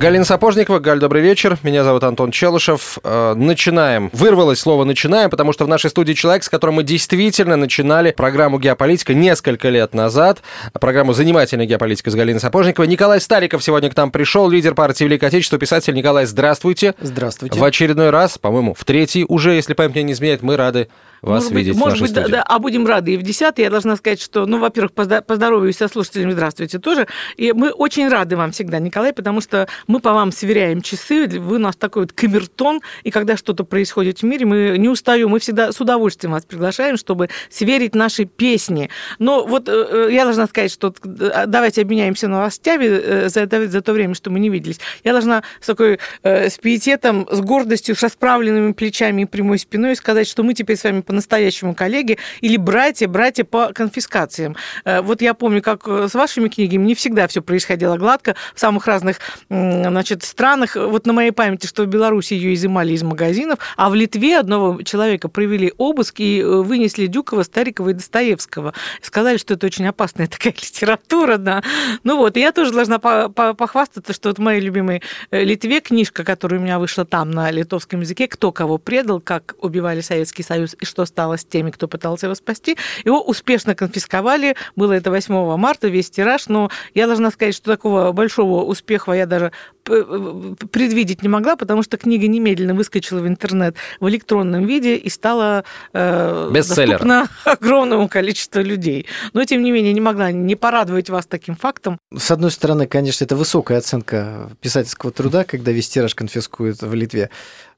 Галина Сапожникова, Галь, добрый вечер. Меня зовут Антон Челышев. Э, начинаем. Вырвалось слово «начинаем», потому что в нашей студии человек, с которым мы действительно начинали программу «Геополитика» несколько лет назад. Программу «Занимательная геополитика» с Галиной Сапожниковой. Николай Стариков сегодня к нам пришел, лидер партии Великое Отечество, писатель. Николай, здравствуйте. Здравствуйте. В очередной раз, по-моему, в третий уже, если память мне не изменяет, мы рады вас может видеть быть, в может быть. Да, да, а будем рады и в десятый. Я должна сказать, что, ну, во-первых, поздороваюсь со слушателями, здравствуйте тоже. И мы очень рады вам всегда, Николай, потому что мы по вам сверяем часы, вы у нас такой вот камертон, и когда что-то происходит в мире, мы не устаем, мы всегда с удовольствием вас приглашаем, чтобы сверить наши песни. Но вот э, я должна сказать, что э, давайте обменяемся новостями э, за, это, за то время, что мы не виделись. Я должна с такой, с пиететом, с гордостью, с расправленными плечами и прямой спиной сказать, что мы теперь с вами по-настоящему коллеги или братья, братья по конфискациям. Вот я помню, как с вашими книгами не всегда все происходило гладко в самых разных значит, странах. Вот на моей памяти, что в Беларуси ее изымали из магазинов, а в Литве одного человека провели обыск и вынесли Дюкова, Старикова и Достоевского. Сказали, что это очень опасная такая литература, да. Ну вот, и я тоже должна похвастаться, что вот в моей любимой Литве книжка, которая у меня вышла там на литовском языке, «Кто кого предал, как убивали Советский Союз и что стало с теми, кто пытался его спасти. Его успешно конфисковали. Было это 8 марта, весь тираж. Но я должна сказать, что такого большого успеха я даже предвидеть не могла, потому что книга немедленно выскочила в интернет в электронном виде и стала э, доступна огромному количеству людей. Но, тем не менее, не могла не порадовать вас таким фактом. С одной стороны, конечно, это высокая оценка писательского труда, когда весь тираж конфискуют в Литве.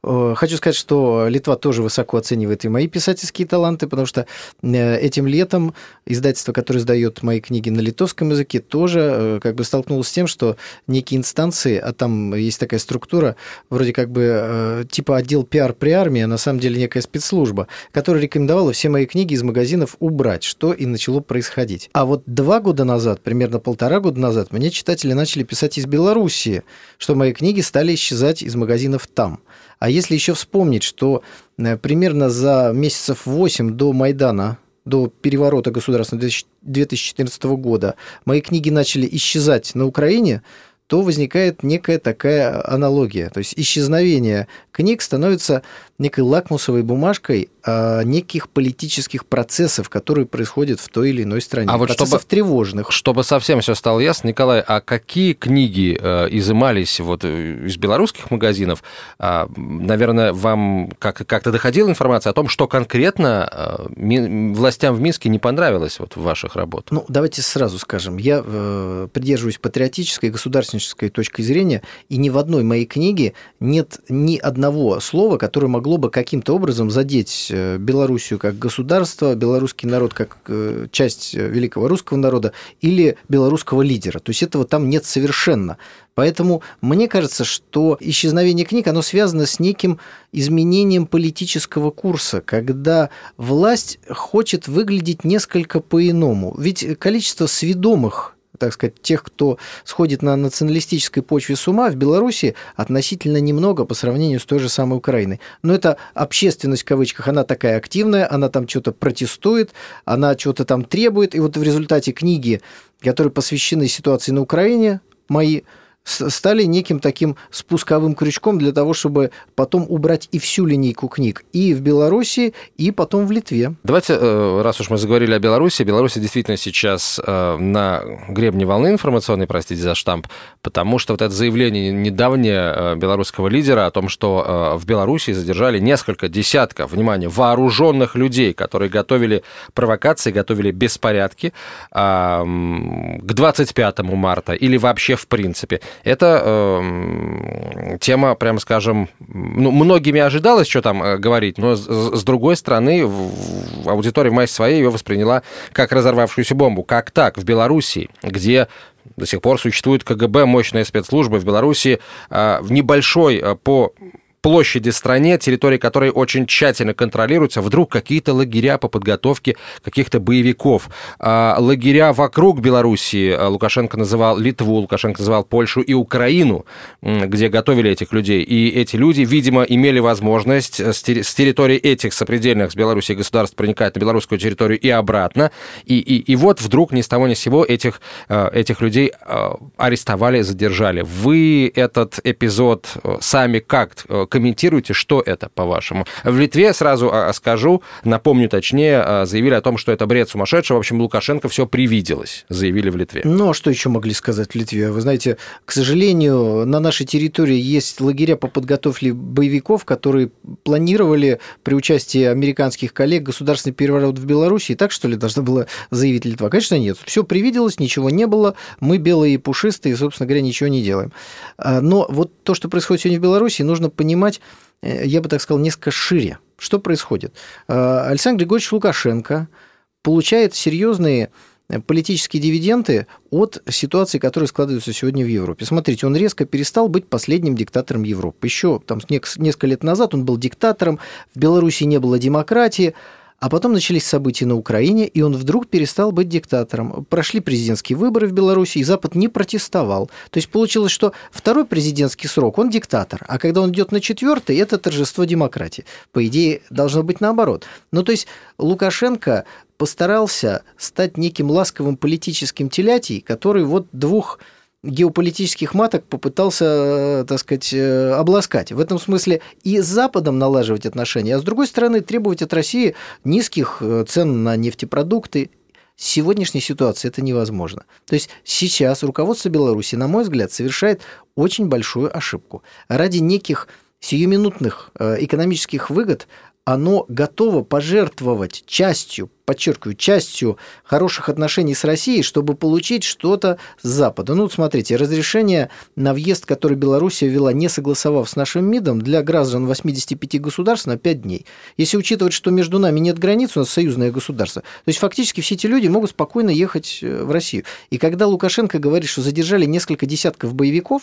Э, хочу сказать, что Литва тоже высоко оценивает и мои писательские таланты, потому что э, этим летом издательство, которое издает мои книги на литовском языке, тоже э, как бы столкнулось с тем, что некие инстанции, а там есть такая структура, вроде как бы типа отдел пиар при армии, а на самом деле некая спецслужба, которая рекомендовала все мои книги из магазинов убрать, что и начало происходить. А вот два года назад, примерно полтора года назад, мне читатели начали писать из Белоруссии, что мои книги стали исчезать из магазинов там. А если еще вспомнить, что э, примерно за месяцев 8 до Майдана, до переворота государственного 2014 года, мои книги начали исчезать на Украине, то возникает некая такая аналогия. То есть исчезновение книг становится некой лакмусовой бумажкой а, неких политических процессов, которые происходят в той или иной стране. А вот процессов чтобы, тревожных. Чтобы совсем все стало ясно, Николай, а какие книги э, изымались вот э, из белорусских магазинов? А, наверное, вам как- как-то доходила информация о том, что конкретно э, властям в Минске не понравилось вот в ваших работах? Ну, давайте сразу скажем. Я э, придерживаюсь патриотической и государственнической точки зрения, и ни в одной моей книге нет ни одного слова, которое могло бы каким-то образом задеть Э, Белоруссию как государство, белорусский народ как э, часть э, великого русского народа или белорусского лидера. То есть этого там нет совершенно. Поэтому мне кажется, что исчезновение книг, оно связано с неким изменением политического курса, когда власть хочет выглядеть несколько по-иному. Ведь количество сведомых так сказать, тех, кто сходит на националистической почве с ума, в Беларуси относительно немного по сравнению с той же самой Украиной. Но эта общественность, в кавычках, она такая активная, она там что-то протестует, она что-то там требует. И вот в результате книги, которые посвящены ситуации на Украине, мои стали неким таким спусковым крючком для того, чтобы потом убрать и всю линейку книг и в Беларуси, и потом в Литве. Давайте, э, раз уж мы заговорили о Беларуси, Беларусь действительно сейчас э, на гребне волны информационной, простите за штамп, потому что вот это заявление недавнее э, белорусского лидера о том, что в Беларуси задержали несколько десятков, внимание, вооруженных людей, которые готовили провокации, готовили беспорядки к 25 марта или вообще в принципе. Это э, тема, прямо скажем, ну, многими ожидалось, что там э, говорить, но с, с другой стороны, аудитория в массе своей ее восприняла как разорвавшуюся бомбу. Как так? В Беларуси, где до сих пор существует КГБ, мощная спецслужба в Беларуси, э, в небольшой э, по площади стране, территории которой очень тщательно контролируются, вдруг какие-то лагеря по подготовке каких-то боевиков. А, лагеря вокруг Белоруссии а, Лукашенко называл Литву, Лукашенко называл Польшу и Украину, где готовили этих людей. И эти люди, видимо, имели возможность с территории этих сопредельных с Белоруссией государств проникать на белорусскую территорию и обратно. И, и, и вот вдруг ни с того ни с сего этих, а, этих людей арестовали, задержали. Вы этот эпизод сами как комментируете, что это, по-вашему? В Литве, сразу а, скажу, напомню точнее, а, заявили о том, что это бред сумасшедший. В общем, Лукашенко все привиделось, заявили в Литве. Ну, а что еще могли сказать в Литве? Вы знаете, к сожалению, на нашей территории есть лагеря по подготовке боевиков, которые планировали при участии американских коллег государственный переворот в Беларуси. Так, что ли, должна была заявить Литва? Конечно, нет. Все привиделось, ничего не было. Мы белые и пушистые, собственно говоря, ничего не делаем. А, но вот то, что происходит сегодня в Беларуси, нужно понимать Э, я бы так сказал, несколько шире. Что происходит? Э, Александр Григорьевич Лукашенко получает серьезные э, политические дивиденды от ситуации, которая складывается сегодня в Европе. Смотрите, он резко перестал быть последним диктатором Европы. Еще там, несколько лет назад он был диктатором, в Беларуси не было демократии, а потом начались события на Украине, и он вдруг перестал быть диктатором. Прошли президентские выборы в Беларуси, и Запад не протестовал. То есть получилось, что второй президентский срок он диктатор, а когда он идет на четвертый, это торжество демократии. По идее, должно быть наоборот. Ну, то есть Лукашенко постарался стать неким ласковым политическим телятей, который вот двух геополитических маток попытался, э, так сказать, э, обласкать. В этом смысле и с Западом налаживать отношения, а с другой стороны требовать от России низких э, цен на нефтепродукты. В сегодняшней ситуации это невозможно. То есть сейчас руководство Беларуси, на мой взгляд, совершает очень большую ошибку. Ради неких сиюминутных экономических выгод оно готово пожертвовать частью, подчеркиваю, частью хороших отношений с Россией, чтобы получить что-то с Запада. Ну, смотрите, разрешение на въезд, который Белоруссия ввела, не согласовав с нашим МИДом, для граждан 85 государств на 5 дней. Если учитывать, что между нами нет границ, у нас союзное государство, то есть фактически все эти люди могут спокойно ехать э, в Россию. И когда Лукашенко говорит, что задержали несколько десятков боевиков,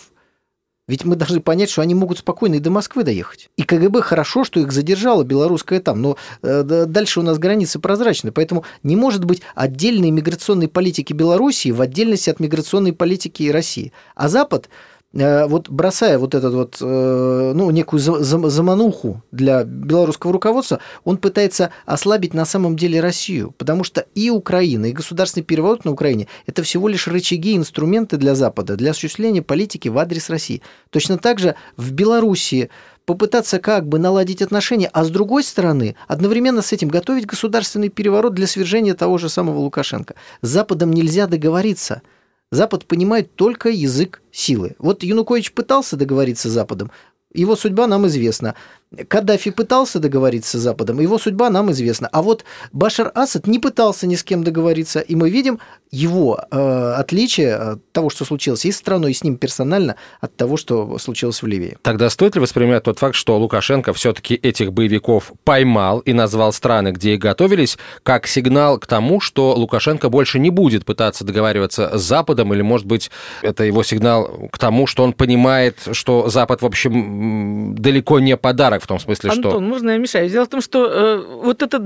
ведь мы должны понять, что они могут спокойно и до Москвы доехать. И КГБ хорошо, что их задержало белорусское там, но э, дальше у нас границы прозрачны, поэтому не может быть отдельной миграционной политики Белоруссии в отдельности от миграционной политики России. А Запад вот бросая вот этот вот, э, ну, некую замануху для белорусского руководства, он пытается ослабить на самом деле Россию, потому что и Украина, и государственный переворот на Украине – это всего лишь рычаги, инструменты для Запада, для осуществления политики в адрес России. Точно так же в Белоруссии попытаться как бы наладить отношения, а с другой стороны, одновременно с этим готовить государственный переворот для свержения того же самого Лукашенко. С Западом нельзя договориться – Запад понимает только язык силы. Вот Янукович пытался договориться с Западом, его судьба нам известна. Каддафи пытался договориться с Западом, его судьба нам известна. А вот Башар Асад не пытался ни с кем договориться, и мы видим его э, отличие от того, что случилось и с страной, и с ним персонально, от того, что случилось в Ливии. Тогда стоит ли воспринимать тот факт, что Лукашенко все-таки этих боевиков поймал и назвал страны, где их готовились, как сигнал к тому, что Лукашенко больше не будет пытаться договариваться с Западом, или, может быть, это его сигнал к тому, что он понимает, что Запад, в общем, далеко не подарок так в том смысле, Антон, что... Антон, можно я мешаю? Дело в том, что э, вот это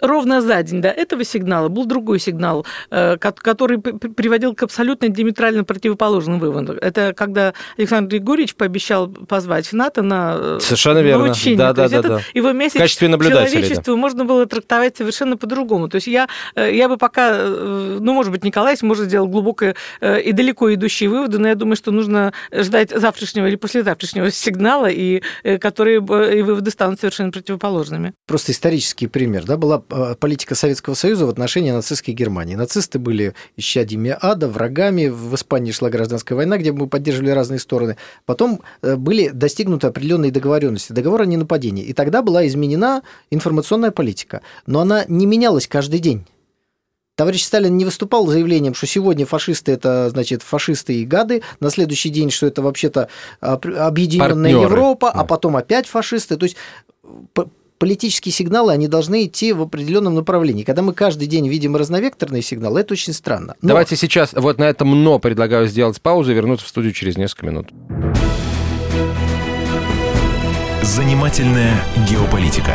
ровно за день до этого сигнала был другой сигнал, э, который приводил к абсолютно диаметрально противоположным выводам. Это когда Александр Григорьевич пообещал позвать НАТО на э, Совершенно верно. научение. Да, да, да, да. Его месяц в качестве человечества да. можно было трактовать совершенно по-другому. То есть я, э, я бы пока, э, ну, может быть, Николай может сделать глубокое и далеко идущие выводы, но я думаю, что нужно ждать завтрашнего или послезавтрашнего сигнала, и который и выводы станут совершенно противоположными. Просто исторический пример. Да, была э, политика Советского Союза в отношении нацистской Германии. Нацисты были исчадьями ада, врагами. В Испании шла гражданская война, где мы поддерживали разные стороны. Потом э, были достигнуты определенные договоренности, договор о ненападении. И тогда была изменена информационная политика. Но она не менялась каждый день. Товарищ Сталин не выступал с заявлением, что сегодня фашисты это, значит, фашисты и гады, на следующий день, что это вообще-то объединенная Партнеры. Европа, а потом опять фашисты. То есть политические сигналы, они должны идти в определенном направлении. Когда мы каждый день видим разновекторные сигналы, это очень странно. Но... Давайте сейчас вот на этом «но» предлагаю сделать паузу и вернуться в студию через несколько минут. Занимательная геополитика.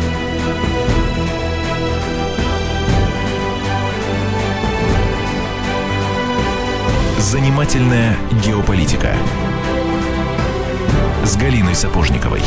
Занимательная геополитика с Галиной Сапожниковой.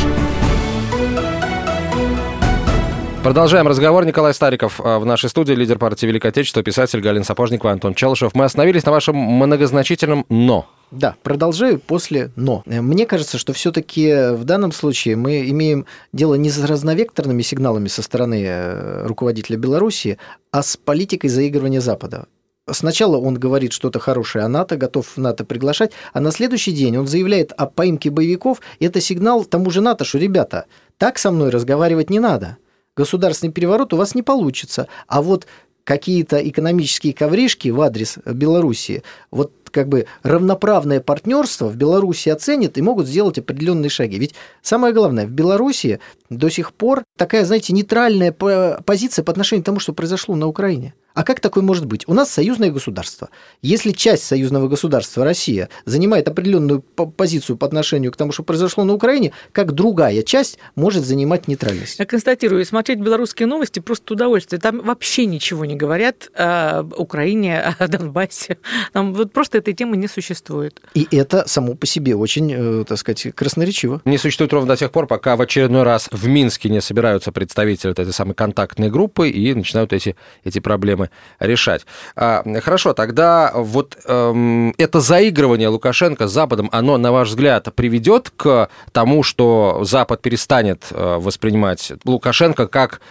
Продолжаем разговор. Николай Стариков э, в нашей студии, лидер партии Великое Отечество, писатель Галина Сапожникова, Антон Челышев. Мы остановились на вашем многозначительном «но». Да, продолжаю после «но». Мне кажется, что все-таки в данном случае мы имеем дело не с разновекторными сигналами со стороны э, руководителя Беларуси, а с политикой заигрывания Запада. Сначала он говорит что-то хорошее о НАТО, готов НАТО приглашать, а на следующий день он заявляет о поимке боевиков. И это сигнал тому же НАТО, что, ребята, так со мной разговаривать не надо. Государственный переворот у вас не получится. А вот какие-то экономические ковришки в адрес Белоруссии, вот как бы равноправное партнерство в Беларуси оценят и могут сделать определенные шаги. Ведь самое главное, в Беларуси до сих пор такая, знаете, нейтральная позиция по отношению к тому, что произошло на Украине. А как такое может быть? У нас союзное государство. Если часть союзного государства, Россия, занимает определенную позицию по отношению к тому, что произошло на Украине, как другая часть может занимать нейтральность. Я констатирую, смотреть белорусские новости просто удовольствие. Там вообще ничего не говорят о Украине, о Донбассе. Там вот просто этой темы не существует. И это само по себе очень, э, так сказать, красноречиво. Не существует ровно до тех пор, пока в очередной раз в Минске не собираются представители этой самой контактной группы и начинают эти, эти проблемы решать. А, хорошо, тогда вот эм, это заигрывание Лукашенко с Западом, оно, на ваш взгляд, приведет к тому, что Запад перестанет э, воспринимать Лукашенко как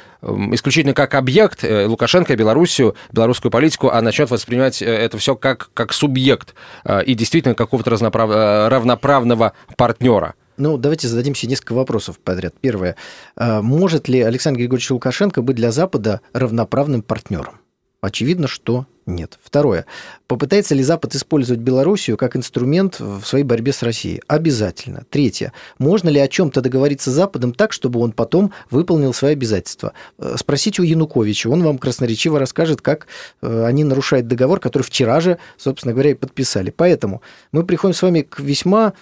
исключительно как объект э, Лукашенко, Белоруссию, белорусскую политику, а начнет воспринимать э, это все как, как субъект и действительно какого-то разноправ... равноправного партнера. Ну, давайте зададимся несколько вопросов подряд. Первое. Может ли Александр Григорьевич Лукашенко быть для Запада равноправным партнером? Очевидно, что нет. Второе. Попытается ли Запад использовать Белоруссию как инструмент в своей борьбе с Россией? Обязательно. Третье. Можно ли о чем-то договориться с Западом так, чтобы он потом выполнил свои обязательства? Э, спросите у Януковича, он вам красноречиво расскажет, как э, они нарушают договор, который вчера же, собственно говоря, и подписали. Поэтому мы приходим с вами к весьма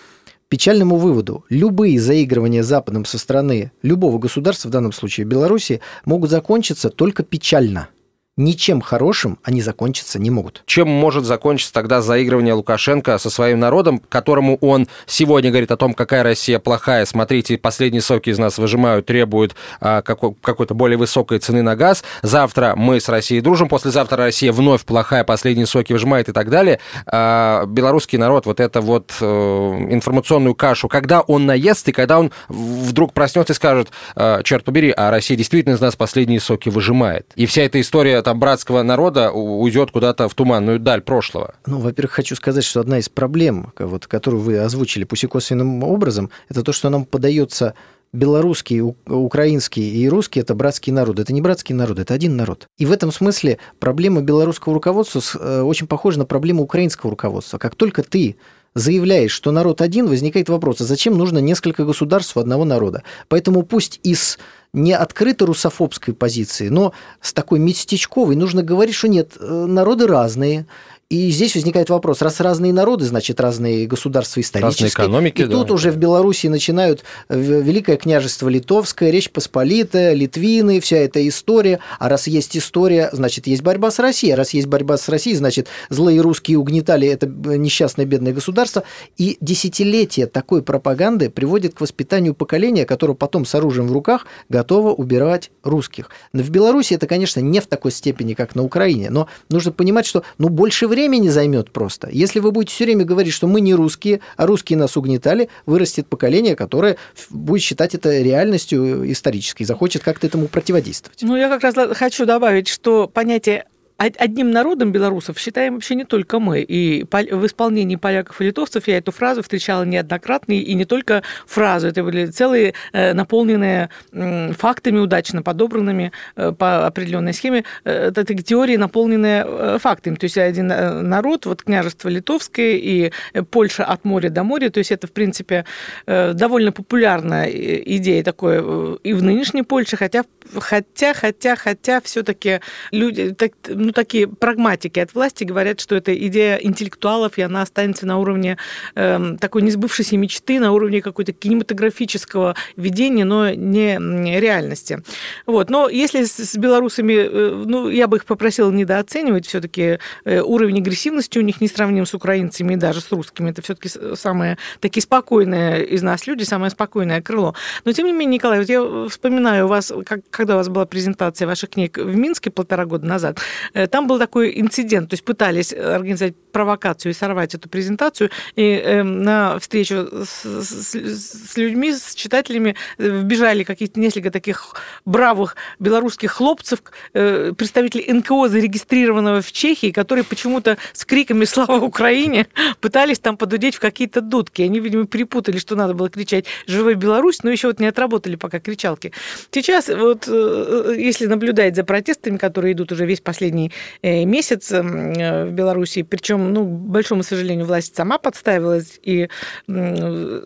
печальному выводу. Любые заигрывания Западом со стороны любого государства, в данном случае Беларуси, могут закончиться только печально – ничем хорошим они закончиться не могут. Чем может закончиться тогда заигрывание Лукашенко со своим народом, которому он сегодня говорит о том, какая Россия плохая, смотрите, последние соки из нас выжимают, требуют а, какой- какой-то более высокой цены на газ, завтра мы с Россией дружим, послезавтра Россия вновь плохая, последние соки выжимает и так далее. А, белорусский народ вот это вот э, информационную кашу, когда он наест и когда он вдруг проснется и скажет, э, черт побери, а Россия действительно из нас последние соки выжимает. И вся эта история там братского народа уйдет куда-то в туманную даль прошлого? Ну, во-первых, хочу сказать, что одна из проблем, вот, которую вы озвучили пусть и косвенным образом, это то, что нам подается белорусский, украинский и русский – это братские народы. Это не братские народы, это один народ. И в этом смысле проблема белорусского руководства э, очень похожа на проблему украинского руководства. Как только ты заявляешь, что народ один, возникает вопрос, а зачем нужно несколько государств одного народа? Поэтому пусть из не открыто русофобской позиции, но с такой местечковой нужно говорить, что нет, э, народы разные, и здесь возникает вопрос, раз разные народы, значит, разные государства исторические. Разные экономики, И да. тут уже в Беларуси начинают э, Великое княжество Литовское, Речь Посполитая, Литвины, вся эта история. А раз есть история, значит, есть борьба с Россией. А раз есть борьба с Россией, значит, злые русские угнетали это несчастное бедное государство. И десятилетия такой пропаганды приводит к воспитанию поколения, которое потом с оружием в руках готово убирать русских. В Беларуси это, конечно, не в такой степени, как на Украине, но нужно понимать, что ну, больше времени времени займет просто. Если вы будете все время говорить, что мы не русские, а русские нас угнетали, вырастет поколение, которое будет считать это реальностью исторической, захочет как-то этому противодействовать. Ну, я как раз хочу добавить, что понятие одним народом белорусов считаем вообще не только мы. И в исполнении поляков и литовцев я эту фразу встречала неоднократно, и не только фразу, это были целые э, наполненные фактами удачно подобранными э, по определенной схеме, это теории, наполненные фактами. То есть один народ, вот княжество литовское и Польша от моря до моря, то есть это, в принципе, довольно популярная идея такое и в нынешней Польше, хотя, хотя, хотя, хотя все-таки люди, так, ну, такие прагматики от власти говорят, что это идея интеллектуалов, и она останется на уровне э, такой несбывшейся мечты, на уровне какой-то кинематографического видения, но не реальности. Вот. Но если с белорусами, э, ну, я бы их попросила недооценивать, все-таки э, уровень агрессивности у них не сравним с украинцами и даже с русскими. Это все-таки самые такие спокойные из нас люди, самое спокойное крыло. Но, тем не менее, Николай, вот я вспоминаю вас, как, когда у вас была презентация ваших книг в Минске полтора года назад, Э, там был такой инцидент, то есть пытались организовать провокацию и сорвать эту презентацию, и э, на встречу с, с, с людьми, с читателями э, вбежали какие-то несколько таких бравых белорусских хлопцев, э, представители НКО, зарегистрированного в Чехии, которые почему-то с криками «Слава Украине!» пытались там подудеть в какие-то дудки. Они, видимо, перепутали, что надо было кричать «Живая Беларусь!», но еще вот не отработали пока кричалки. Сейчас вот, э, если наблюдать за протестами, которые идут уже весь последний месяц в Беларуси, причем ну, к большому сожалению, власть сама подставилась и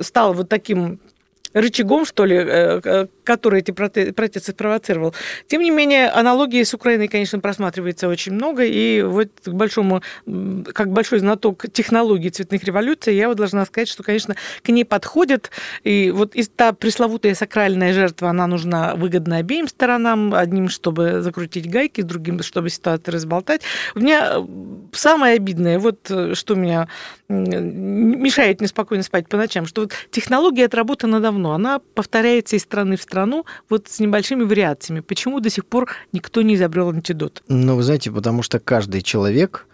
стала вот таким рычагом, что ли, э, э, который эти протесты спровоцировал. Тем не менее, аналогии с Украиной, конечно, просматривается очень много, и вот к большому, как большой знаток технологий цветных революций, я вот должна сказать, что, конечно, к ней подходит, и вот и та пресловутая сакральная жертва, она нужна выгодно обеим сторонам, одним, чтобы закрутить гайки, другим, чтобы ситуацию разболтать. У меня э, самое обидное, вот что меня мешает мне спокойно спать по ночам, что вот технология отработана давно, она повторяется из страны в страну вот с небольшими вариациями. Почему до сих пор никто не изобрел антидот? Ну, вы знаете, потому что каждый человек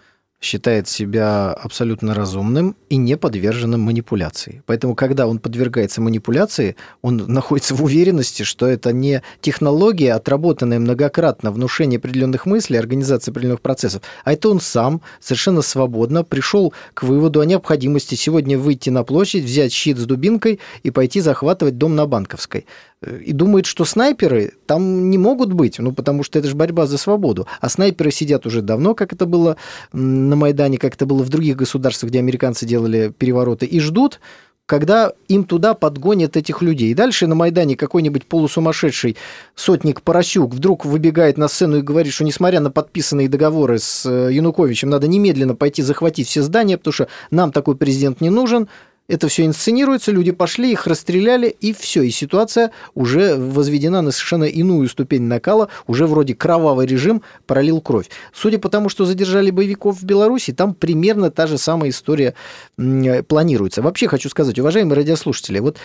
считает себя абсолютно разумным и не подверженным манипуляции. Поэтому, когда он подвергается манипуляции, он находится в уверенности, что это не технология, отработанная многократно, внушение определенных мыслей, организация определенных процессов, а это он сам совершенно свободно пришел к выводу о необходимости сегодня выйти на площадь, взять щит с дубинкой и пойти захватывать дом на Банковской и думает, что снайперы там не могут быть, ну, потому что это же борьба за свободу. А снайперы сидят уже давно, как это было на Майдане, как это было в других государствах, где американцы делали перевороты, и ждут, когда им туда подгонят этих людей. И дальше на Майдане какой-нибудь полусумасшедший сотник Поросюк вдруг выбегает на сцену и говорит, что несмотря на подписанные договоры с э, Януковичем, надо немедленно пойти захватить все здания, потому что нам такой президент не нужен – это все инсценируется, люди пошли, их расстреляли, и все. И ситуация уже возведена на совершенно иную ступень накала, уже вроде кровавый режим пролил кровь. Судя по тому, что задержали боевиков в Беларуси, там примерно та же самая история планируется. Вообще хочу сказать, уважаемые радиослушатели, вот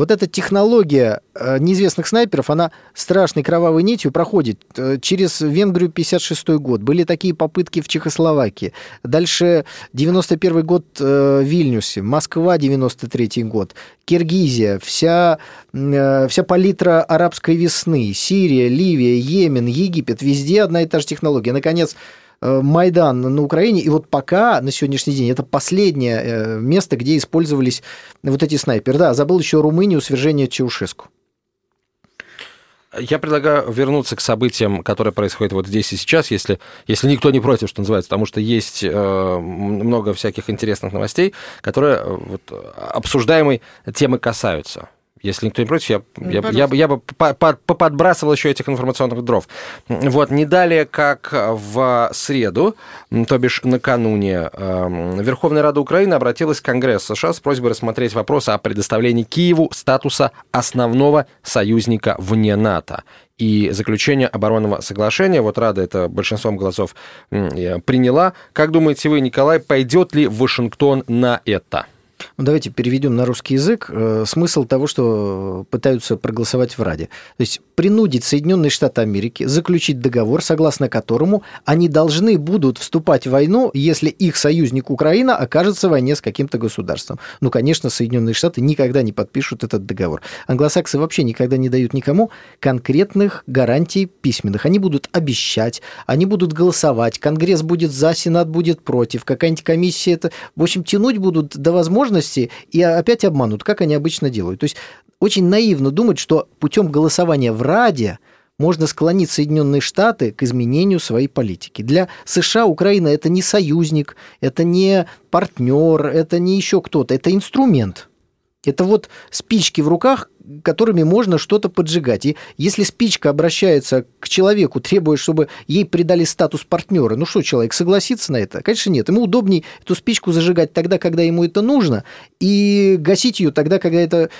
вот эта технология э, неизвестных снайперов, она страшной кровавой нитью проходит э, через Венгрию 56 год. Были такие попытки в Чехословакии. Дальше 91 год э, в Вильнюсе, Москва 93 год, Киргизия, вся, вся палитра арабской весны, Сирия, Ливия, Йемен, Египет, везде одна и та же технология. Наконец, Майдан на Украине. И вот пока на сегодняшний день это последнее э, место, где использовались вот эти снайперы. Да, забыл еще Румынию, свержение Чаушеску. Я предлагаю вернуться к событиям, которые происходят вот здесь и сейчас, если, если никто не против, что называется, потому что есть э, много всяких интересных новостей, которые вот, обсуждаемой темы касаются. Если никто не против, я, ну, я, я, я бы подбрасывал еще этих информационных дров. Вот, не далее, как в среду, то бишь накануне, эм, Верховная Рада Украины обратилась к Конгрессу США с просьбой рассмотреть вопрос о предоставлении Киеву статуса основного союзника вне НАТО и заключение оборонного соглашения. Вот Рада это большинством голосов приняла. Как думаете вы, Николай, пойдет ли Вашингтон на это? Ну, давайте переведем на русский язык э, смысл того, что пытаются проголосовать в Раде. То есть принудить Соединенные Штаты Америки заключить договор, согласно которому они должны будут вступать в войну, если их союзник Украина окажется в войне с каким-то государством. Ну, конечно, Соединенные Штаты никогда не подпишут этот договор. Англосаксы вообще никогда не дают никому конкретных гарантий письменных. Они будут обещать, они будут голосовать, Конгресс будет за, Сенат будет против, какая-нибудь комиссия это... В общем, тянуть будут до возможности и опять обманут, как они обычно делают. То есть очень наивно думать, что путем голосования в Раде можно склонить Соединенные Штаты к изменению своей политики. Для США Украина это не союзник, это не партнер, это не еще кто-то, это инструмент. Это вот спички в руках, которыми можно что-то поджигать. И если спичка обращается к человеку, требуя, чтобы ей придали статус партнера, ну что, человек согласится на это? Конечно, нет. Ему удобнее эту спичку зажигать тогда, когда ему это нужно, и гасить ее тогда, когда это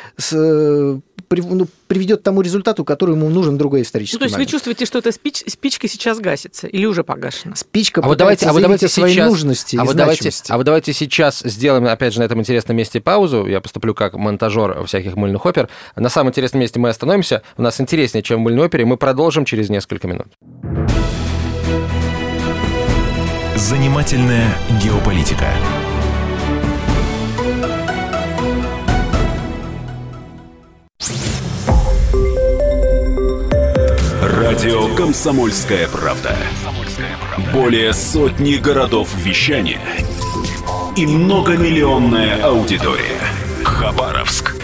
ну, приведет к тому результату, который ему нужен другой исторический ну, то есть момент. вы чувствуете, что эта спич, спичка сейчас гасится или уже погашена? Спичка а вот давайте, а вот давайте своей сейчас, нужности а вот давайте, а вот давайте сейчас сделаем, опять же, на этом интересном месте паузу. Я поступлю как монтажер всяких мыльных опер. На самом интересном месте мы остановимся. У нас интереснее, чем в мыльной опере. Мы продолжим через несколько минут. Занимательная геополитика. Радио «Комсомольская правда». Более сотни городов вещания и многомиллионная аудитория. Хабаровск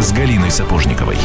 с Галиной Сапожниковой.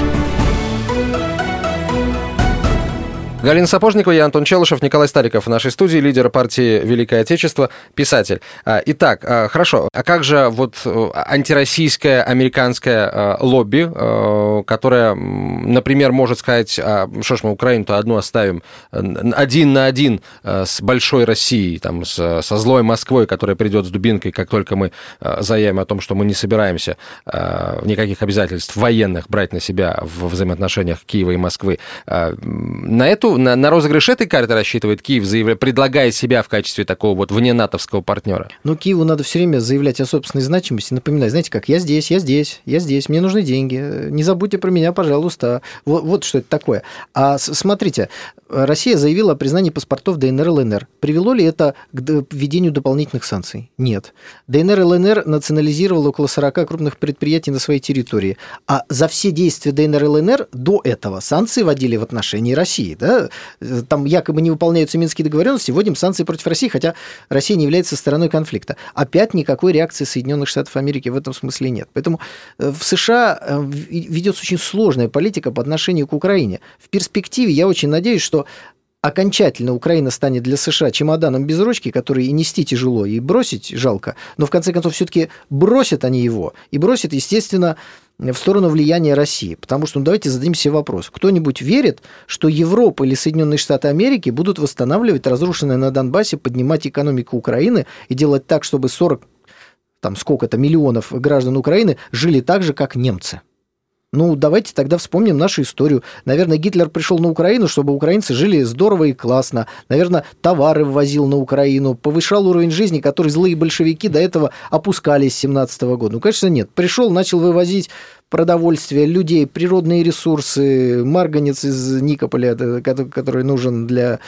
Галина Сапожникова, я Антон Челышев, Николай Стариков в нашей студии, лидер партии Великое Отечество, писатель. А, итак, а, хорошо, а как же вот э, антироссийское американское э, лобби, э, которое, например, может сказать, что ж мы Украину-то одну оставим один на один с большой Россией, там, со злой Москвой, которая придет с дубинкой, как только мы заявим о том, что мы не собираемся никаких обязательств военных брать на себя в взаимоотношениях Киева и Москвы. На эту на, на розыгрыш этой карты рассчитывает Киев, заявляя, предлагая себя в качестве такого вот вне натовского партнера? Ну, Киеву надо все время заявлять о собственной значимости, напоминать, знаете как, я здесь, я здесь, я здесь, мне нужны деньги, не забудьте про меня, пожалуйста. Вот, вот что это такое. А смотрите, Россия заявила о признании паспортов ДНР и ЛНР. Привело ли это к введению дополнительных санкций? Нет. ДНР и ЛНР национализировало около 40 крупных предприятий на своей территории. А за все действия ДНР и ЛНР до этого санкции вводили в отношении России. Да? Там якобы не выполняются минские договоренности, вводим санкции против России, хотя Россия не является стороной конфликта. Опять никакой реакции Соединенных Штатов Америки в этом смысле нет. Поэтому э, в США э, ведется очень сложная политика по отношению к Украине. В перспективе я очень надеюсь, что окончательно Украина станет для США чемоданом без ручки, который и нести тяжело, и бросить жалко, но в конце концов все-таки бросят они его, и бросят, естественно, в сторону влияния России. Потому что, ну, давайте зададим себе вопрос. Кто-нибудь верит, что Европа или Соединенные Штаты Америки будут восстанавливать разрушенное на Донбассе, поднимать экономику Украины и делать так, чтобы 40 там сколько-то миллионов граждан Украины жили так же, как немцы? Ну, давайте тогда вспомним нашу историю. Наверное, Гитлер пришел на Украину, чтобы украинцы жили здорово и классно. Наверное, товары ввозил на Украину, повышал уровень жизни, который злые большевики до этого опускали с 17 года. Ну, конечно, нет. Пришел, начал вывозить продовольствие, людей, природные ресурсы, марганец из Никополя, который нужен для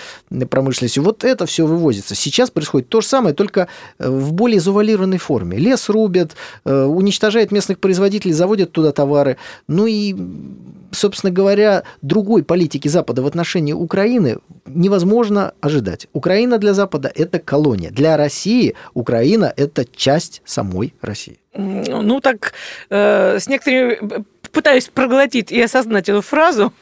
промышленности. Вот это все вывозится. Сейчас происходит то же самое, только э, в более завуалированной форме. Лес рубят, э, уничтожают местных производителей, заводят туда товары. Ну и, собственно говоря, другой политики Запада в отношении Украины невозможно ожидать. Украина для Запада – это колония. Для России Украина – это часть самой России. Ну, так э, с некоторыми пытаюсь проглотить и осознать эту фразу.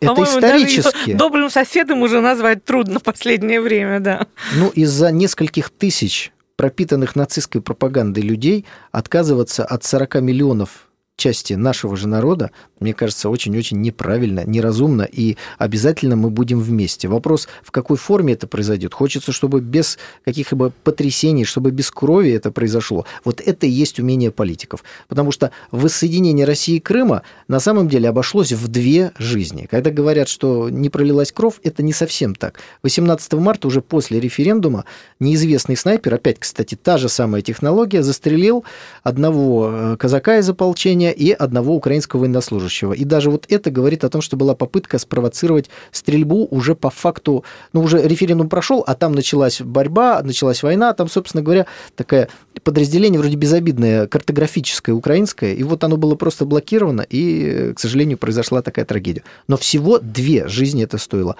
Это исторически. добрым соседом уже назвать трудно в последнее время, да. Ну, из-за нескольких тысяч пропитанных нацистской пропагандой людей отказываться от 40 миллионов части нашего же народа, мне кажется, очень-очень неправильно, неразумно, и обязательно мы будем вместе. Вопрос, в какой форме это произойдет. Хочется, чтобы без каких-либо потрясений, чтобы без крови это произошло. Вот это и есть умение политиков. Потому что воссоединение России и Крыма на самом деле обошлось в две жизни. Когда говорят, что не пролилась кровь, это не совсем так. 18 марта, уже после референдума, неизвестный снайпер, опять, кстати, та же самая технология, застрелил одного э, казака из ополчения и одного украинского военнослужащего. И даже вот это говорит о том, что была попытка спровоцировать стрельбу уже по факту, ну, уже референдум прошел, а там началась борьба, началась война, там, собственно говоря, такое подразделение вроде безобидное, картографическое, украинское, и вот оно было просто блокировано, и, к сожалению, произошла такая трагедия. Но всего две жизни это стоило.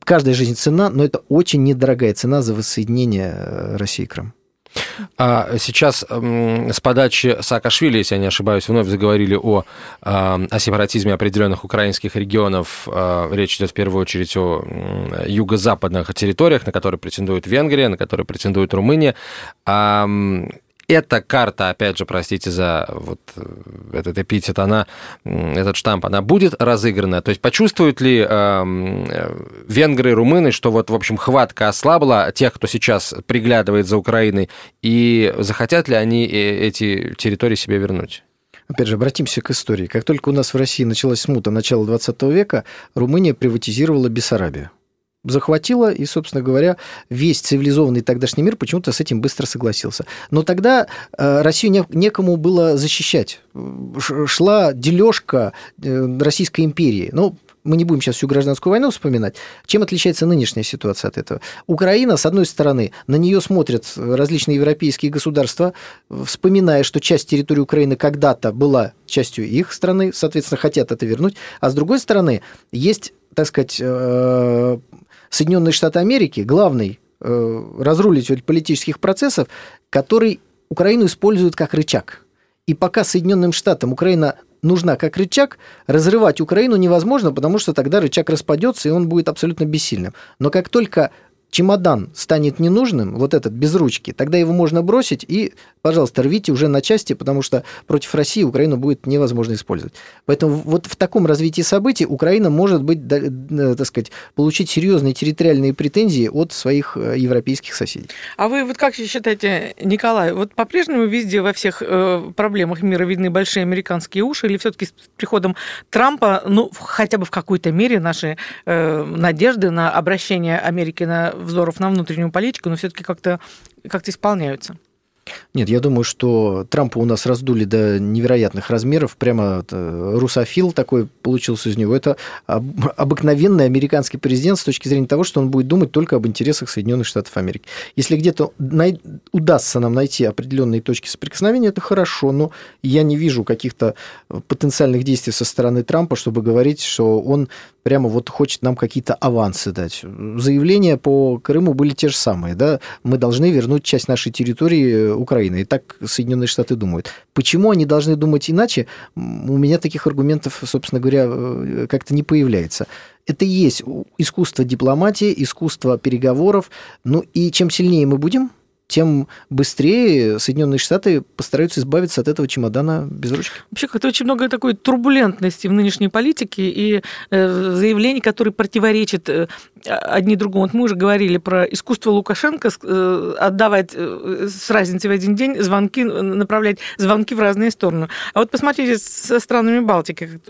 Каждая жизнь цена, но это очень недорогая цена за воссоединение э, России и Крыма. А сейчас с подачи Саакашвили, если я не ошибаюсь, вновь заговорили о, о сепаратизме определенных украинских регионов. А, речь идет в первую очередь о юго-западных территориях, на которые претендует Венгрия, на которые претендует Румыния эта карта, опять же, простите за вот э, этот эпитет, она, этот штамп, она будет разыграна? То есть почувствуют ли э, венгры и румыны, что вот, в общем, хватка ослабла тех, кто сейчас приглядывает за Украиной, и захотят ли они э, эти территории себе вернуть? Опять же, обратимся к истории. Как только у нас в России началась смута начала 20 века, Румыния приватизировала Бессарабию захватила, и, собственно говоря, весь цивилизованный тогдашний мир почему-то с этим быстро согласился. Но тогда э, Россию не, некому было защищать. Шла дележка э, Российской империи. Ну, мы не будем сейчас всю гражданскую войну вспоминать. Чем отличается нынешняя ситуация от этого? Украина, с одной стороны, на нее смотрят различные европейские государства, вспоминая, что часть территории Украины когда-то была частью их страны, соответственно, хотят это вернуть. А с другой стороны, есть так сказать, э, Соединенные Штаты Америки, главный э, разрулитель политических процессов, который Украину использует как рычаг. И пока Соединенным Штатам Украина нужна как рычаг, разрывать Украину невозможно, потому что тогда рычаг распадется, и он будет абсолютно бессильным. Но как только чемодан станет ненужным, вот этот без ручки, тогда его можно бросить и, пожалуйста, рвите уже на части, потому что против России Украину будет невозможно использовать. Поэтому вот в таком развитии событий Украина может быть, э, так сказать, получить серьезные территориальные претензии от своих э, европейских соседей. А вы вот как считаете, Николай, вот по-прежнему везде во всех э, проблемах мира видны большие американские уши, или все-таки с приходом Трампа, ну, хотя бы в какой-то мере наши надежды на обращение Америки на взоров на внутреннюю политику, но все-таки как-то как исполняются. Нет, я думаю, что Трампа у нас раздули до невероятных размеров. Прямо э, русофил такой получился из него. Это обыкновенный американский президент с точки зрения того, что он будет думать только об интересах Соединенных Штатов Америки. Если где-то най... удастся нам найти определенные точки соприкосновения, это хорошо, но я не вижу каких-то потенциальных действий со стороны Трампа, чтобы говорить, что он прямо вот хочет нам какие-то авансы дать. Заявления по Крыму были те же самые. Да? Мы должны вернуть часть нашей территории Украины. И так Соединенные Штаты думают. Почему они должны думать иначе? У меня таких аргументов, собственно говоря, э, как-то не появляется. Это и есть искусство дипломатии, искусство переговоров. Ну и чем сильнее мы будем, тем быстрее Соединенные Штаты постараются избавиться от этого чемодана без ручки. Вообще как-то очень много такой турбулентности в нынешней политике и э, заявлений, которые противоречат э, одни другому. Вот мы уже говорили про искусство Лукашенко э, отдавать с разницей в один день звонки, направлять звонки в разные стороны. А вот посмотрите со странами Балтики,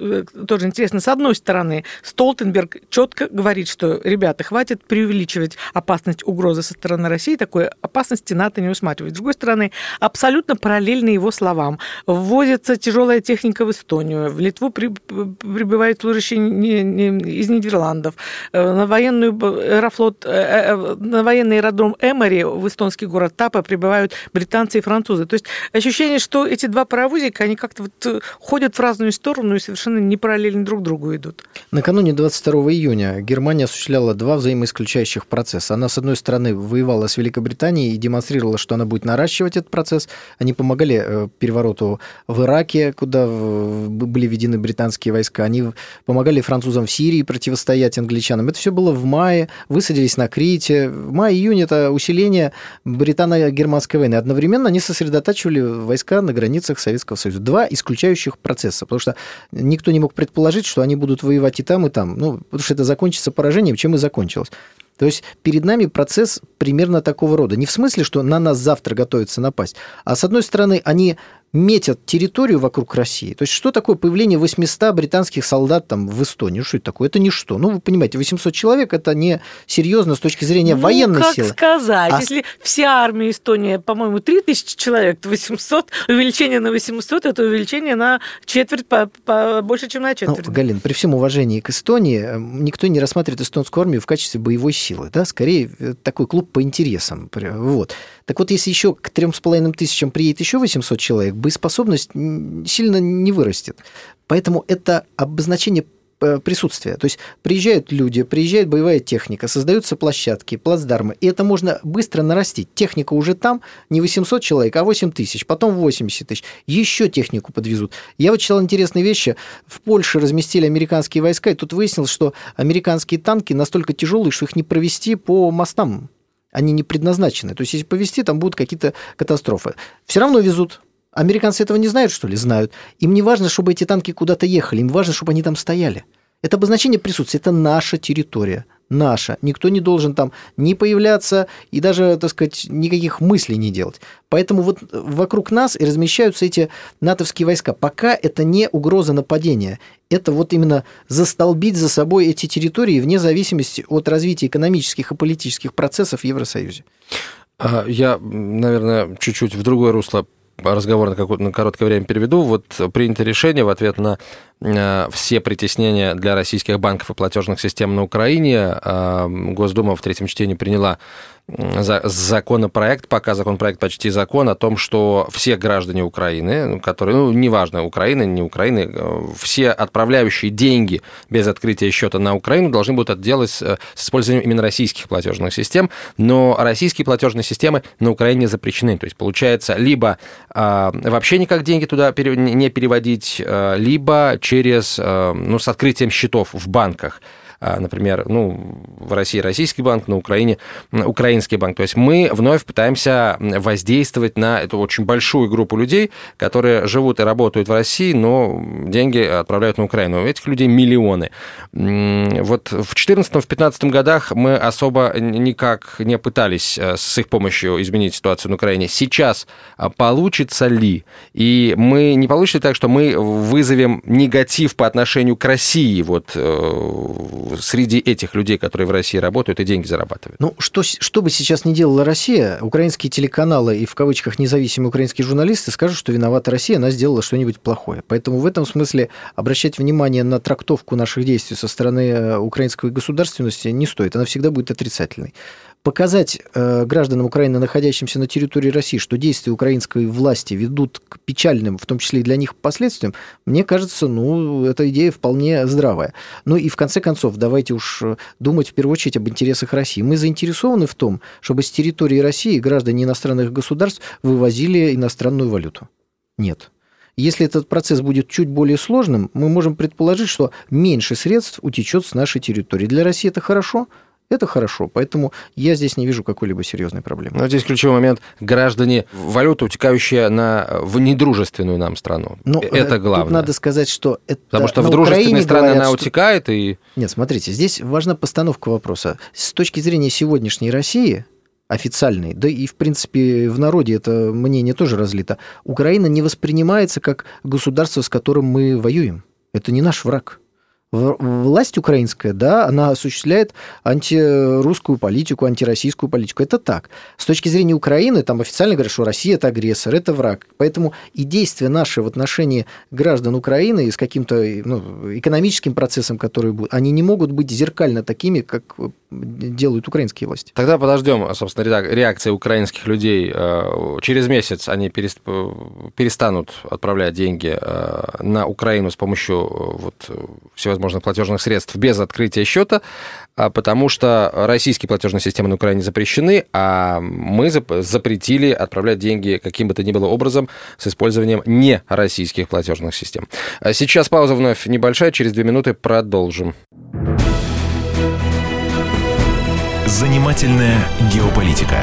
тоже интересно. С одной стороны, Столтенберг четко говорит, что, ребята, хватит преувеличивать опасность угрозы со стороны России, такой опасности НАТО не усматривает. С другой стороны, абсолютно параллельно его словам. Вводится тяжелая техника в Эстонию, в Литву при, прибывают служащие из Нидерландов, э, на военную аэрофлот, э, э, на военный аэродром Эмори в эстонский город Тапа прибывают британцы и французы. То есть ощущение, что эти два паровозика, они как-то вот ходят в разную сторону и совершенно не параллельно друг другу идут. Накануне 22 июня Германия осуществляла два взаимоисключающих процесса. Она, с одной стороны, воевала с Великобританией и демонстрировала продемонстрировала, что она будет наращивать этот процесс. Они помогали э, перевороту в Ираке, куда были введены британские войска. Они помогали французам в Сирии противостоять англичанам. Это все было в мае. Высадились на Крите. Май-июнь – это усиление британо-германской войны. Одновременно они сосредотачивали войска на границах Советского Союза. Два исключающих процесса, потому что никто не мог предположить, что они будут воевать и там, и там. Ну, потому что это закончится поражением, чем и закончилось. То есть перед нами процесс примерно такого рода. Не в смысле, что на нас завтра готовится напасть, а с одной стороны, они метят территорию вокруг России. То есть что такое появление 800 британских солдат там в Эстонии? Что это такое? Это ничто. Ну, вы понимаете, 800 человек – это не серьезно с точки зрения ну, военной как силы. сказать? А... Если вся армия Эстонии, по-моему, 3000 человек, то 800, увеличение на 800 – это увеличение на четверть, по, по, больше, чем на четверть. Ну, Галин, при всем уважении к Эстонии, э, никто не рассматривает эстонскую армию в качестве боевой силы. Да? Скорее, э, такой клуб по интересам. Вот. Так вот, если еще к 3,5 тысячам приедет еще 800 человек, боеспособность сильно не вырастет. Поэтому это обозначение э, присутствия. То есть приезжают люди, приезжает боевая техника, создаются площадки, плацдармы, и это можно быстро нарастить. Техника уже там, не 800 человек, а 8 тысяч, потом 80 тысяч. Еще технику подвезут. Я вот читал интересные вещи. В Польше разместили американские войска, и тут выяснилось, что американские танки настолько тяжелые, что их не провести по мостам. Они не предназначены. То есть, если повезти, там будут какие-то катастрофы. Все равно везут. Американцы этого не знают, что ли? Знают. Им не важно, чтобы эти танки куда-то ехали, им важно, чтобы они там стояли. Это обозначение присутствия, это наша территория, наша. Никто не должен там не появляться и даже, так сказать, никаких мыслей не делать. Поэтому вот вокруг нас и размещаются эти натовские войска. Пока это не угроза нападения, это вот именно застолбить за собой эти территории вне зависимости от развития экономических и политических процессов в Евросоюзе. А, я, наверное, чуть-чуть в другое русло разговор на, какое на короткое время переведу. Вот принято решение в ответ на э, все притеснения для российских банков и платежных систем на Украине. Э, Госдума в третьем чтении приняла законопроект, пока законопроект почти закон, о том, что все граждане Украины, ну, которые, ну, неважно, Украины, не Украины, э, все отправляющие деньги без открытия счета на Украину должны будут это делать с использованием именно российских платежных систем, но российские платежные системы на Украине запрещены. То есть, получается, либо э, вообще никак деньги туда не переводить, э, либо через, ну, с открытием счетов в банках. А, например, ну, в России российский банк, на Украине украинский банк. То есть мы вновь пытаемся воздействовать на эту очень большую группу людей, которые живут и работают в России, но деньги отправляют на Украину. У этих людей миллионы. Вот в 2014-2015 годах мы особо никак не пытались э, с их помощью изменить ситуацию на Украине. Сейчас а, получится ли? И мы не получится так, что мы вызовем негатив по отношению к России вот э, среди этих людей, которые в России работают и деньги зарабатывают? Ну, что, что бы сейчас ни делала Россия, украинские телеканалы и в кавычках независимые украинские журналисты скажут, что виновата Россия, она сделала что-нибудь плохое. Поэтому в этом смысле обращать внимание на трактовку наших действий со стороны э, украинской государственности не стоит. Она всегда будет отрицательной показать э, гражданам Украины, находящимся на территории России, что действия украинской власти ведут к печальным, в том числе и для них, последствиям, мне кажется, ну, эта идея вполне здравая. Ну и в конце концов, давайте уж думать в первую очередь об интересах России. Мы заинтересованы в том, чтобы с территории России граждане иностранных государств вывозили иностранную валюту. Нет. Если этот процесс будет чуть более сложным, мы можем предположить, что меньше средств утечет с нашей территории. Для России это хорошо, это хорошо, поэтому я здесь не вижу какой-либо серьезной проблемы. Но здесь ключевой момент. Граждане, валюта, утекающая на, в недружественную нам страну. Ну, это э, главное. Тут надо сказать, что это Потому что в дружественные страны говорят, она утекает что... и... Нет, смотрите, здесь важна постановка вопроса. С точки зрения сегодняшней России, официальной, да и, в принципе, в народе это мнение тоже разлито, Украина не воспринимается как государство, с которым мы воюем. Это не наш враг власть украинская, да, она осуществляет антирусскую политику, антироссийскую политику. Это так. С точки зрения Украины, там официально говорят, что Россия – это агрессор, это враг. Поэтому и действия наши в отношении граждан Украины с каким-то ну, экономическим процессом, который будет, они не могут быть зеркально такими, как делают украинские власти. Тогда подождем, собственно, реакции украинских людей. Э, через месяц они перестанут отправлять деньги э, на Украину с помощью э, вот всевозможных всевозможных платежных средств без открытия счета, а, потому что российские платежные системы на Украине запрещены, а мы запретили отправлять деньги каким бы то ни было образом с использованием не российских платежных систем. А сейчас пауза вновь небольшая, через две минуты продолжим. Занимательная геополитика.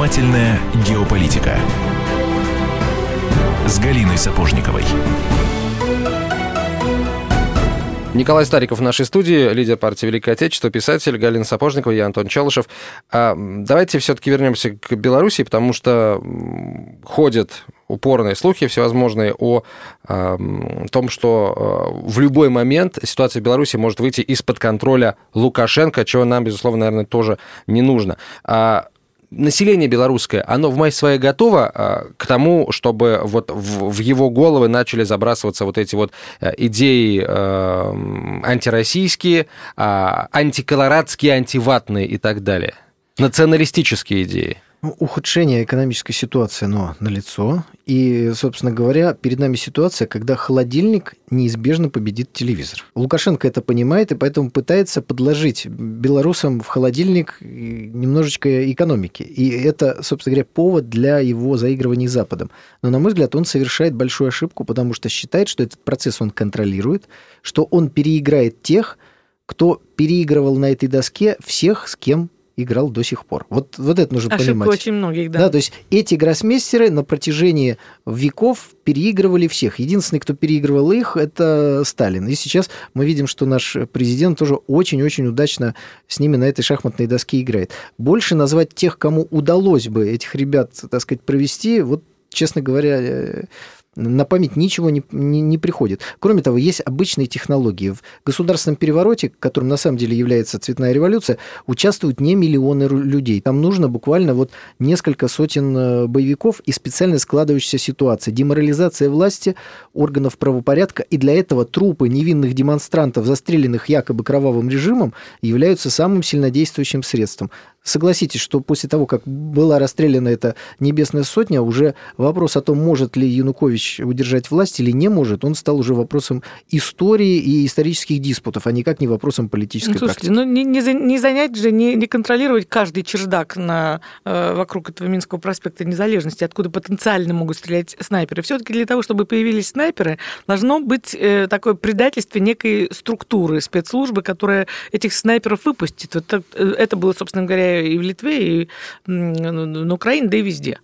Занимательная геополитика с Галиной Сапожниковой. Николай Стариков в нашей студии, лидер партии Великое Отечество, писатель Галина Сапожникова, я Антон Челышев. А давайте все-таки вернемся к Беларуси, потому что ходят упорные слухи всевозможные о э, том, что э, в любой момент ситуация в Беларуси может выйти из-под контроля Лукашенко, чего нам, безусловно, наверное, тоже не нужно. А население белорусское, оно в моей своей готово а, к тому, чтобы вот в, его головы начали забрасываться вот эти вот э, идеи э, антироссийские, э, антиколорадские, антиватные и так далее. Националистические идеи. Ну, ухудшение экономической ситуации, но налицо. И, собственно говоря, перед нами ситуация, когда холодильник неизбежно победит телевизор. Лукашенко это понимает, и поэтому пытается подложить белорусам в холодильник немножечко экономики. И это, собственно говоря, повод для его заигрывания с Западом. Но, на мой взгляд, он совершает большую ошибку, потому что считает, что этот процесс он контролирует, что он переиграет тех, кто переигрывал на этой доске всех, с кем играл до сих пор. Вот, вот это нужно Ошибка понимать. очень многих, да. Да, то есть эти гроссмейстеры на протяжении веков переигрывали всех. Единственный, кто переигрывал их, это Сталин. И сейчас мы видим, что наш президент тоже очень-очень удачно с ними на этой шахматной доске играет. Больше назвать тех, кому удалось бы этих ребят, так сказать, провести, вот, честно говоря, э, на память ничего не, не, не приходит. Кроме того, есть обычные технологии. В государственном перевороте, которым на самом деле является цветная революция, участвуют не миллионы людей. Там нужно буквально вот несколько сотен э, боевиков и специально складывающаяся ситуация. Деморализация власти, органов правопорядка, и для этого трупы невинных демонстрантов, застреленных якобы кровавым режимом, являются самым сильнодействующим средством. Согласитесь, что после того, как была расстреляна эта небесная сотня, уже вопрос о том, может ли Янукович удержать власть или не может, он стал уже вопросом истории и исторических диспутов, а никак не вопросом политической ну, слушайте, практики. Ну, не, не, не занять же, не, не контролировать каждый чердак на, э, вокруг этого Минского проспекта Незалежности, откуда потенциально могут стрелять снайперы. Все-таки для того, чтобы появились снайперы, должно быть э, такое предательство некой структуры спецслужбы, которая этих снайперов выпустит. Это, э, это было, собственно говоря, и в Литве, и на Украине, да и везде.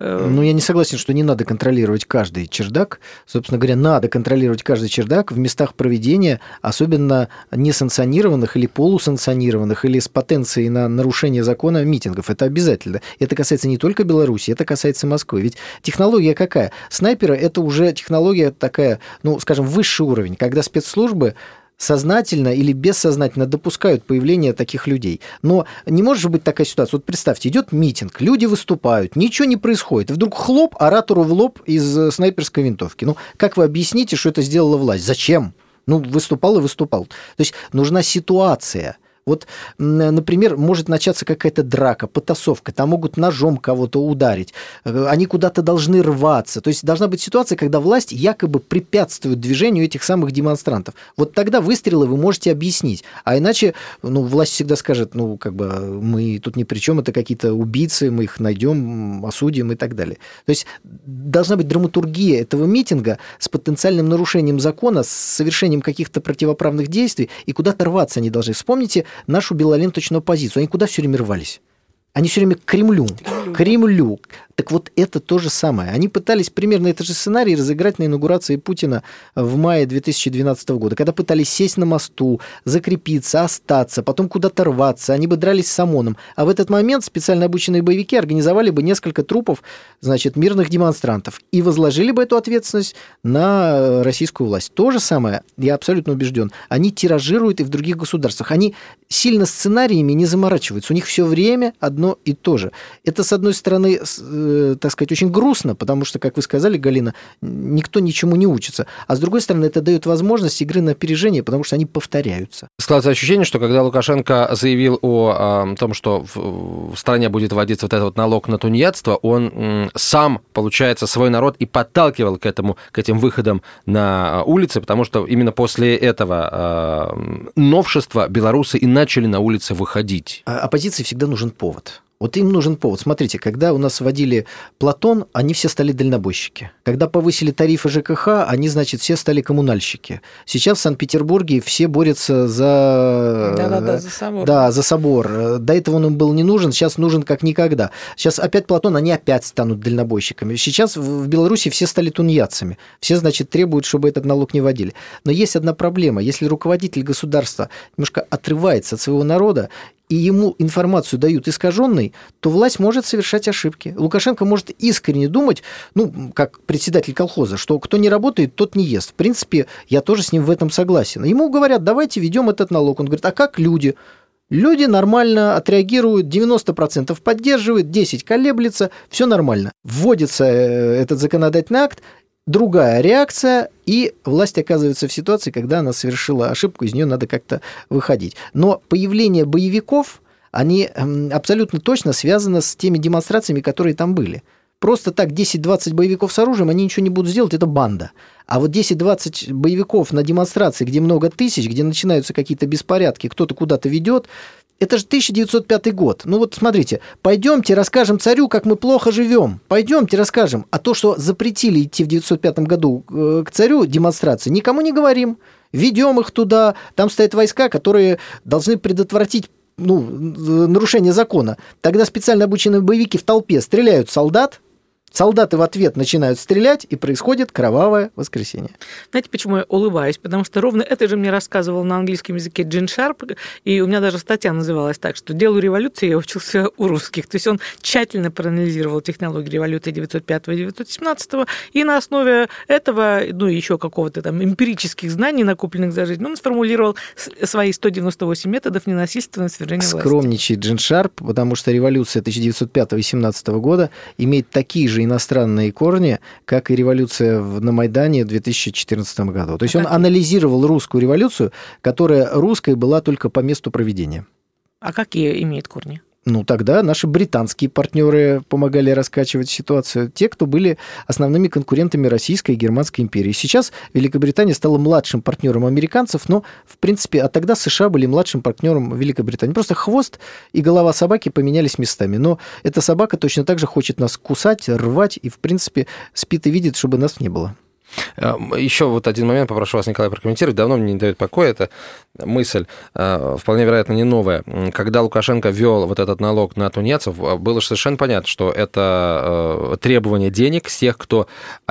Э, ну, я не согласен, что не надо контролировать каждый чердак. Собственно говоря, надо контролировать каждый чердак в местах проведения, особенно несанкционированных или полусанкционированных, или с потенцией на нарушение закона митингов. Это обязательно. Это касается не только Беларуси, это касается Москвы. Ведь технология какая? Снайперы – это уже технология такая, ну, скажем, высший уровень, когда спецслужбы сознательно или бессознательно допускают появление таких людей. Но не может быть такая ситуация. Вот представьте, идет митинг, люди выступают, ничего не происходит. И вдруг хлоп, оратору в лоб из э, снайперской винтовки. Ну, как вы объясните, что это сделала власть? Зачем? Ну, выступал и выступал. То есть нужна ситуация – вот, например, может начаться какая-то драка, потасовка, там могут ножом кого-то ударить, э, они куда-то должны рваться. То есть должна быть ситуация, когда власть якобы препятствует движению этих самых демонстрантов. Вот тогда выстрелы вы можете объяснить. А иначе, ну, власть всегда скажет, ну, как бы мы тут ни при чем, это какие-то убийцы, мы их найдем, осудим и так далее. То есть должна быть драматургия этого митинга с потенциальным нарушением закона, с совершением каких-то противоправных действий, и куда-то рваться они должны. Вспомните нашу белоленточную оппозицию. Они куда все время рвались? Они все время к Кремлю. Кремлю. Так вот, это то же самое. Они пытались примерно этот же сценарий разыграть на инаугурации Путина в мае 2012 года, когда пытались сесть на мосту, закрепиться, остаться, потом куда-то рваться, они бы дрались с ОМОНом. А в этот момент специально обученные боевики организовали бы несколько трупов, значит, мирных демонстрантов и возложили бы эту ответственность на российскую власть. То же самое, я абсолютно убежден, они тиражируют и в других государствах. Они сильно сценариями не заморачиваются. У них все время одно и то же. Это, с одной стороны, э, так сказать, очень грустно, потому что, как вы сказали, Галина, никто ничему не учится. А с другой стороны, это дает возможность игры на опережение, потому что они повторяются. Складывается ощущение, что когда Лукашенко заявил о, о том, что в, в стране будет вводиться вот этот вот налог на тунеядство, он м, сам, получается, свой народ и подталкивал к этому, к этим выходам на улицы, потому что именно после этого э, новшества белорусы и начали на улицы выходить. А оппозиции всегда нужен повод. Вот им нужен повод. Смотрите, когда у нас вводили Платон, они все стали дальнобойщики. Когда повысили тарифы ЖКХ, они, значит, все стали коммунальщики. Сейчас в Санкт-Петербурге все борются за... Да-да-да, за собор. Да, за собор. До этого он им был не нужен, сейчас нужен как никогда. Сейчас опять Платон, они опять станут дальнобойщиками. Сейчас в Беларуси все стали тунеядцами. Все, значит, требуют, чтобы этот налог не вводили. Но есть одна проблема. Если руководитель государства немножко отрывается от своего народа и ему информацию дают искаженной, то власть может совершать ошибки. Лукашенко может искренне думать, ну, как председатель колхоза, что кто не работает, тот не ест. В принципе, я тоже с ним в этом согласен. Ему говорят, давайте ведем этот налог. Он говорит, а как люди? Люди нормально отреагируют, 90% поддерживают, 10% колеблется, все нормально. Вводится э, этот законодательный акт, другая реакция, и власть оказывается в ситуации, когда она совершила ошибку, из нее надо как-то выходить. Но появление боевиков, они эм, абсолютно точно связаны с теми демонстрациями, которые там были. Просто так 10-20 боевиков с оружием, они ничего не будут сделать, это банда. А вот 10-20 боевиков на демонстрации, где много тысяч, где начинаются какие-то беспорядки, кто-то куда-то ведет, это же 1905 год. Ну вот смотрите, пойдемте расскажем царю, как мы плохо живем. Пойдемте расскажем. А то, что запретили идти в 1905 году э, к царю демонстрации, никому не говорим. Ведем их туда. Там стоят войска, которые должны предотвратить ну, нарушение закона. Тогда специально обученные боевики в толпе стреляют солдат, Солдаты в ответ начинают стрелять, и происходит кровавое воскресенье. Знаете, почему я улыбаюсь? Потому что ровно это же мне рассказывал на английском языке Джин Шарп, и у меня даже статья называлась так, что делу революции я учился у русских. То есть он тщательно проанализировал технологии революции 905 и 917, и на основе этого, ну и еще какого-то там эмпирических знаний, накопленных за жизнь, он сформулировал свои 198 методов ненасильственного свержения власти. Скромничает Джин Шарп, потому что революция 1905-18 года имеет такие же иностранные корни, как и революция на Майдане в 2014 году. То есть а он анализировал русскую революцию, которая русской была только по месту проведения. А какие имеет корни? Ну, тогда наши британские партнеры помогали раскачивать ситуацию. Те, кто были основными конкурентами Российской и Германской империи. Сейчас Великобритания стала младшим партнером американцев, но, в принципе, а тогда США были младшим партнером Великобритании. Просто хвост и голова собаки поменялись местами. Но эта собака точно так же хочет нас кусать, рвать и, в принципе, спит и видит, чтобы нас не было. Эм, Еще вот один момент попрошу вас, Николай, прокомментировать. Давно мне не дает покоя эта мысль, э, вполне вероятно, не новая. Когда Лукашенко ввел вот этот налог на тунецов, э, было совершенно понятно, что это э, требование денег с тех, кто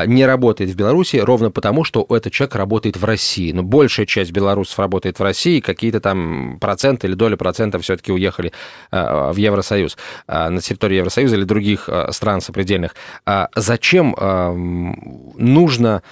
не работает в Беларуси, ровно потому, что этот человек работает в России. Но большая часть белорусов работает в России, какие-то там проценты или доля процентов все-таки уехали в Евросоюз, на территорию Евросоюза или других стран сопредельных. А зачем эм, нужно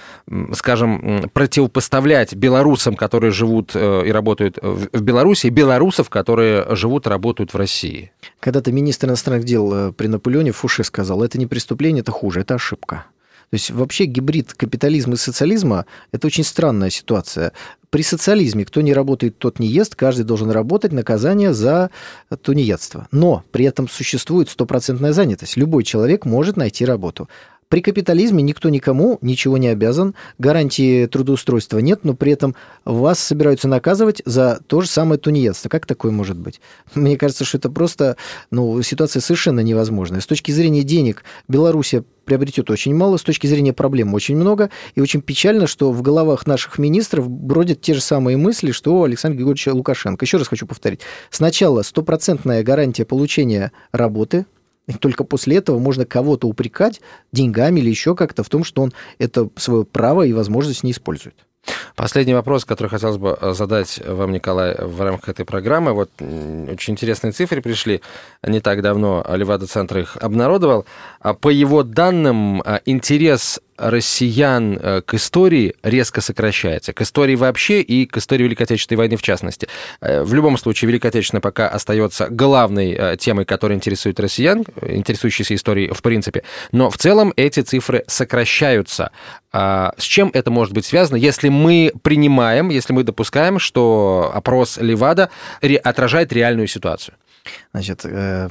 скажем, противопоставлять белорусам, которые живут э, и работают в Беларуси, белорусов, которые живут и работают в России. Когда-то министр иностранных дел э, при Наполеоне Фуше сказал, это не преступление, это хуже, это ошибка. То есть вообще гибрид капитализма и социализма – это очень странная ситуация. При социализме кто не работает, тот не ест, каждый должен работать, наказание за тунеядство. Но при этом существует стопроцентная занятость. Любой человек может найти работу. При капитализме никто никому ничего не обязан, гарантии трудоустройства нет, но при этом вас собираются наказывать за то же самое тунеядство. Как такое может быть? Мне кажется, что это просто ну, ситуация совершенно невозможная. С точки зрения денег Белоруссия приобретет очень мало, с точки зрения проблем очень много, и очень печально, что в головах наших министров бродят те же самые мысли, что у Александра Григорьевича Лукашенко. Еще раз хочу повторить. Сначала стопроцентная гарантия получения работы, И только после этого можно кого-то упрекать деньгами или еще как-то в том, что он это свое право и возможность не использует. Последний вопрос, который хотелось бы э, задать вам, Николай, в рамках этой программы. Вот очень интересные цифры пришли не так давно. Левада-центр их обнародовал. А по его данным, э, интерес россиян э, к истории резко сокращается. К истории вообще и к истории Великой Отечественной войны в частности. В любом случае, Великая Отечественная пока остается главной темой, которая интересует россиян, интересующейся историей в принципе. Но в целом эти цифры сокращаются. А с чем это может быть связано, если мы принимаем, если мы допускаем, что опрос Левада отражает реальную ситуацию? Значит, э,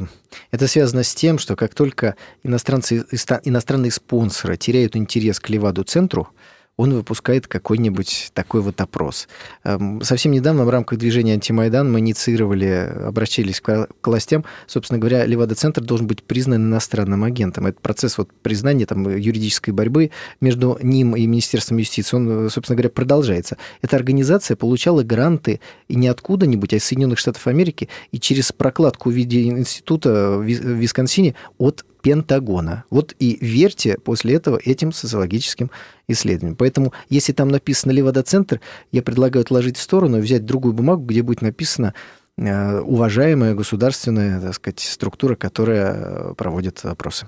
это связано с тем, что как только иностранцы, иностранные спонсоры теряют интерес к Леваду-центру, он выпускает какой-нибудь такой вот опрос. Эм, совсем недавно в рамках движения «Антимайдан» мы инициировали, обращались к властям. Собственно говоря, Левада-центр должен быть признан иностранным агентом. Этот процесс вот признания там, юридической борьбы между ним и Министерством юстиции, он, собственно говоря, продолжается. Эта организация получала гранты и не откуда-нибудь, а из Соединенных Штатов Америки, и через прокладку в виде института в Висконсине от Пентагона. Вот и верьте после этого этим социологическим исследованиям. Поэтому, если там написано Левада-центр, я предлагаю отложить в сторону и взять другую бумагу, где будет написано э, уважаемая государственная, так сказать, структура, которая проводит опросы.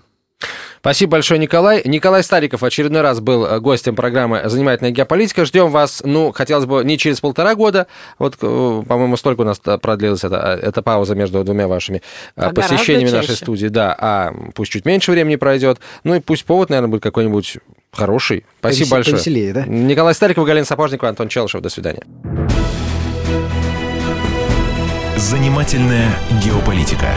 Спасибо большое, Николай. Николай Стариков в очередной раз был э, гостем программы «Занимательная геополитика». Ждем вас, ну, хотелось бы не через полтора года. Вот, э, по-моему, столько у нас продлилась эта, эта пауза между двумя вашими а посещениями нашей студии. Да, а пусть чуть меньше времени пройдет. Ну и пусть повод, наверное, будет какой-нибудь хороший. Спасибо Повесел, большое. Повеселее, да? Николай Стариков, Галина Сапожникова, Антон Челышев. До свидания. Занимательная геополитика.